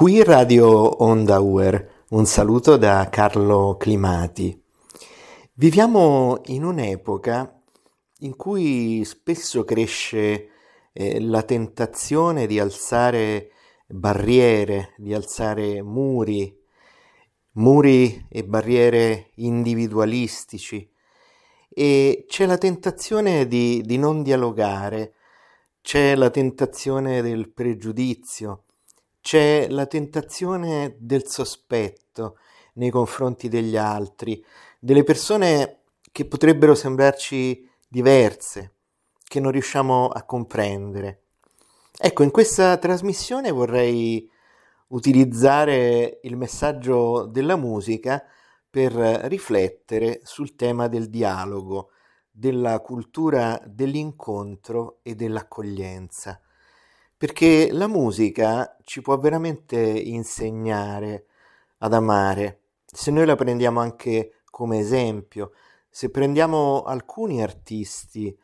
Qui Radio Onda Uer, un saluto da Carlo Climati. Viviamo in un'epoca in cui spesso cresce eh, la tentazione di alzare barriere, di alzare muri, muri e barriere individualistici e c'è la tentazione di, di non dialogare, c'è la tentazione del pregiudizio, c'è la tentazione del sospetto nei confronti degli altri, delle persone che potrebbero sembrarci diverse, che non riusciamo a comprendere. Ecco, in questa trasmissione vorrei utilizzare il messaggio della musica per riflettere sul tema del dialogo, della cultura dell'incontro e dell'accoglienza perché la musica ci può veramente insegnare ad amare. Se noi la prendiamo anche come esempio, se prendiamo alcuni artisti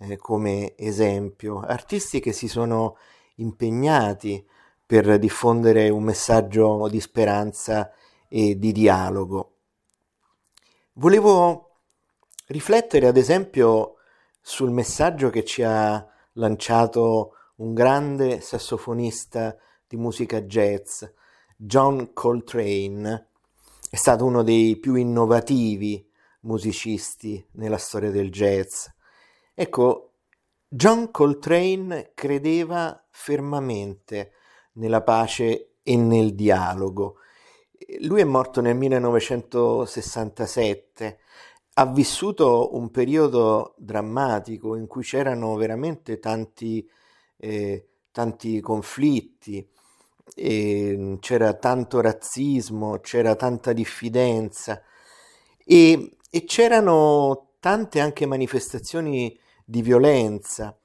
eh, come esempio, artisti che si sono impegnati per diffondere un messaggio di speranza e di dialogo. Volevo riflettere ad esempio sul messaggio che ci ha lanciato un grande sassofonista di musica jazz, John Coltrane, è stato uno dei più innovativi musicisti nella storia del jazz. Ecco, John Coltrane credeva fermamente nella pace e nel dialogo. Lui è morto nel 1967, ha vissuto un periodo drammatico in cui c'erano veramente tanti eh, tanti conflitti, eh, c'era tanto razzismo, c'era tanta diffidenza e, e c'erano tante anche manifestazioni di violenza.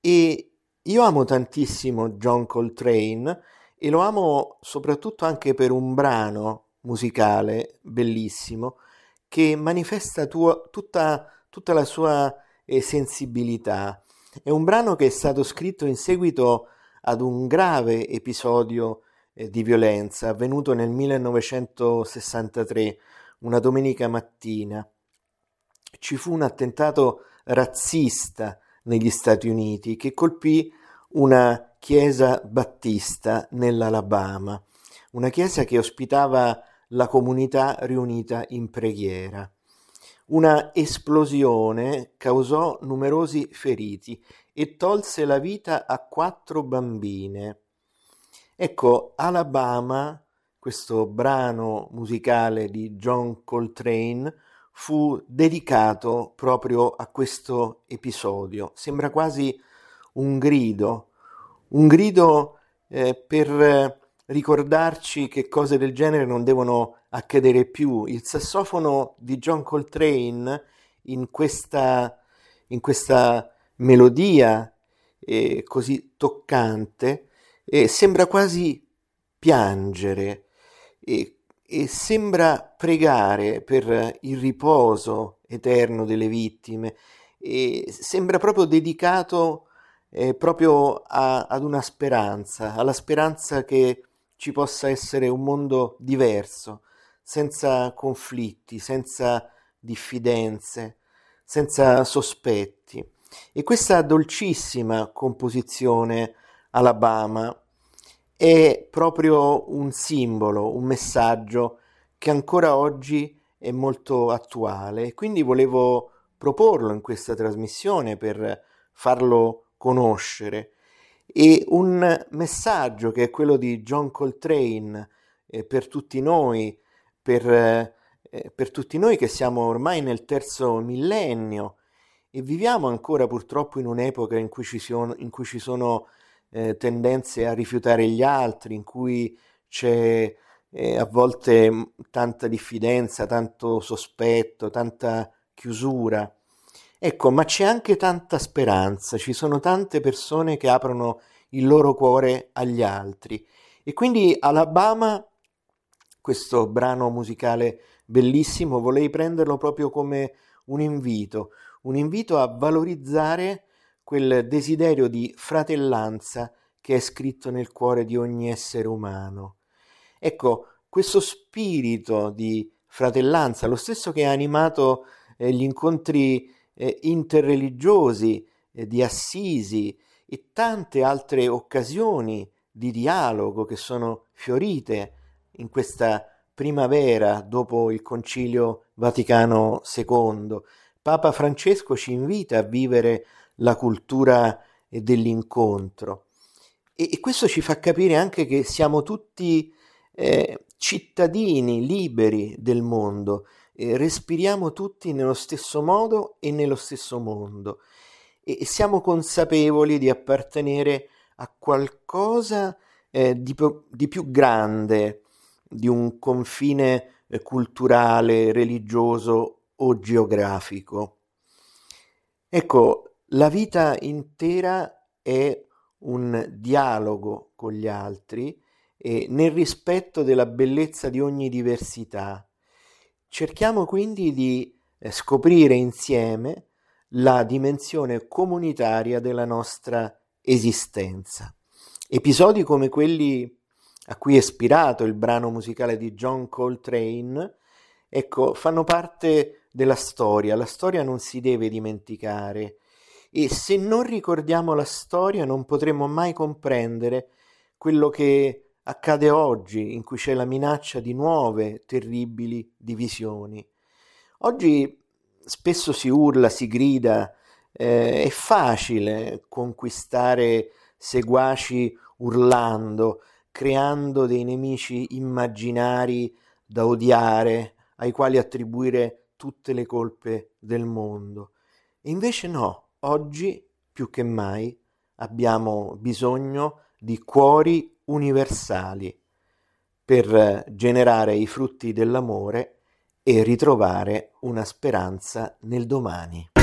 E io amo tantissimo John Coltrane e lo amo soprattutto anche per un brano musicale bellissimo che manifesta tua, tutta, tutta la sua eh, sensibilità è un brano che è stato scritto in seguito ad un grave episodio eh, di violenza avvenuto nel 1963, una domenica mattina. Ci fu un attentato razzista negli Stati Uniti che colpì una chiesa battista nell'Alabama, una chiesa che ospitava la comunità riunita in preghiera. Una esplosione causò numerosi feriti e tolse la vita a quattro bambine. Ecco, Alabama, questo brano musicale di John Coltrane, fu dedicato proprio a questo episodio. Sembra quasi un grido, un grido eh, per ricordarci che cose del genere non devono accadere più. Il sassofono di John Coltrane in questa, in questa melodia eh, così toccante eh, sembra quasi piangere e, e sembra pregare per il riposo eterno delle vittime e sembra proprio dedicato eh, proprio a, ad una speranza, alla speranza che ci possa essere un mondo diverso, senza conflitti, senza diffidenze, senza sospetti. E questa dolcissima composizione Alabama è proprio un simbolo, un messaggio che ancora oggi è molto attuale. Quindi volevo proporlo in questa trasmissione per farlo conoscere e un messaggio che è quello di John Coltrane eh, per tutti noi, per, eh, per, tutti noi che siamo ormai nel terzo millennio e viviamo ancora purtroppo in un'epoca in cui ci sono, cui ci sono eh, tendenze a rifiutare gli altri, in cui c'è eh, a volte tanta diffidenza, tanto sospetto, tanta chiusura. Ecco, ma c'è anche tanta speranza, ci sono tante persone che aprono il loro cuore agli altri. E quindi Alabama, questo brano musicale bellissimo, volei prenderlo proprio come un invito, un invito a valorizzare quel desiderio di fratellanza che è scritto nel cuore di ogni essere umano. Ecco, questo spirito di fratellanza, lo stesso che ha animato eh, gli incontri eh, interreligiosi eh, di Assisi e tante altre occasioni di dialogo che sono fiorite in questa primavera dopo il Concilio Vaticano II. Papa Francesco ci invita a vivere la cultura dell'incontro e, e questo ci fa capire anche che siamo tutti eh, cittadini liberi del mondo, eh, respiriamo tutti nello stesso modo e nello stesso mondo e, siamo consapevoli di appartenere a qualcosa eh, di, di, più grande di un confine eh, culturale, religioso o geografico. Ecco, la vita intera è un dialogo con gli altri nel rispetto della bellezza di ogni diversità. Cerchiamo quindi di eh, scoprire insieme la dimensione comunitaria della nostra esistenza. Episodi come quelli a cui è ispirato il brano musicale di John Coltrane, ecco, fanno parte della storia. La storia non si deve dimenticare e se non ricordiamo la storia non potremo mai comprendere quello che accade oggi, in cui c'è la minaccia di nuove terribili divisioni. Oggi spesso si urla, si grida, eh, è facile conquistare seguaci urlando, creando dei nemici immaginari da odiare, ai quali attribuire tutte le colpe del mondo. E invece no, oggi più che mai abbiamo bisogno di cuori universali per generare i frutti dell'amore e ritrovare una speranza nel domani.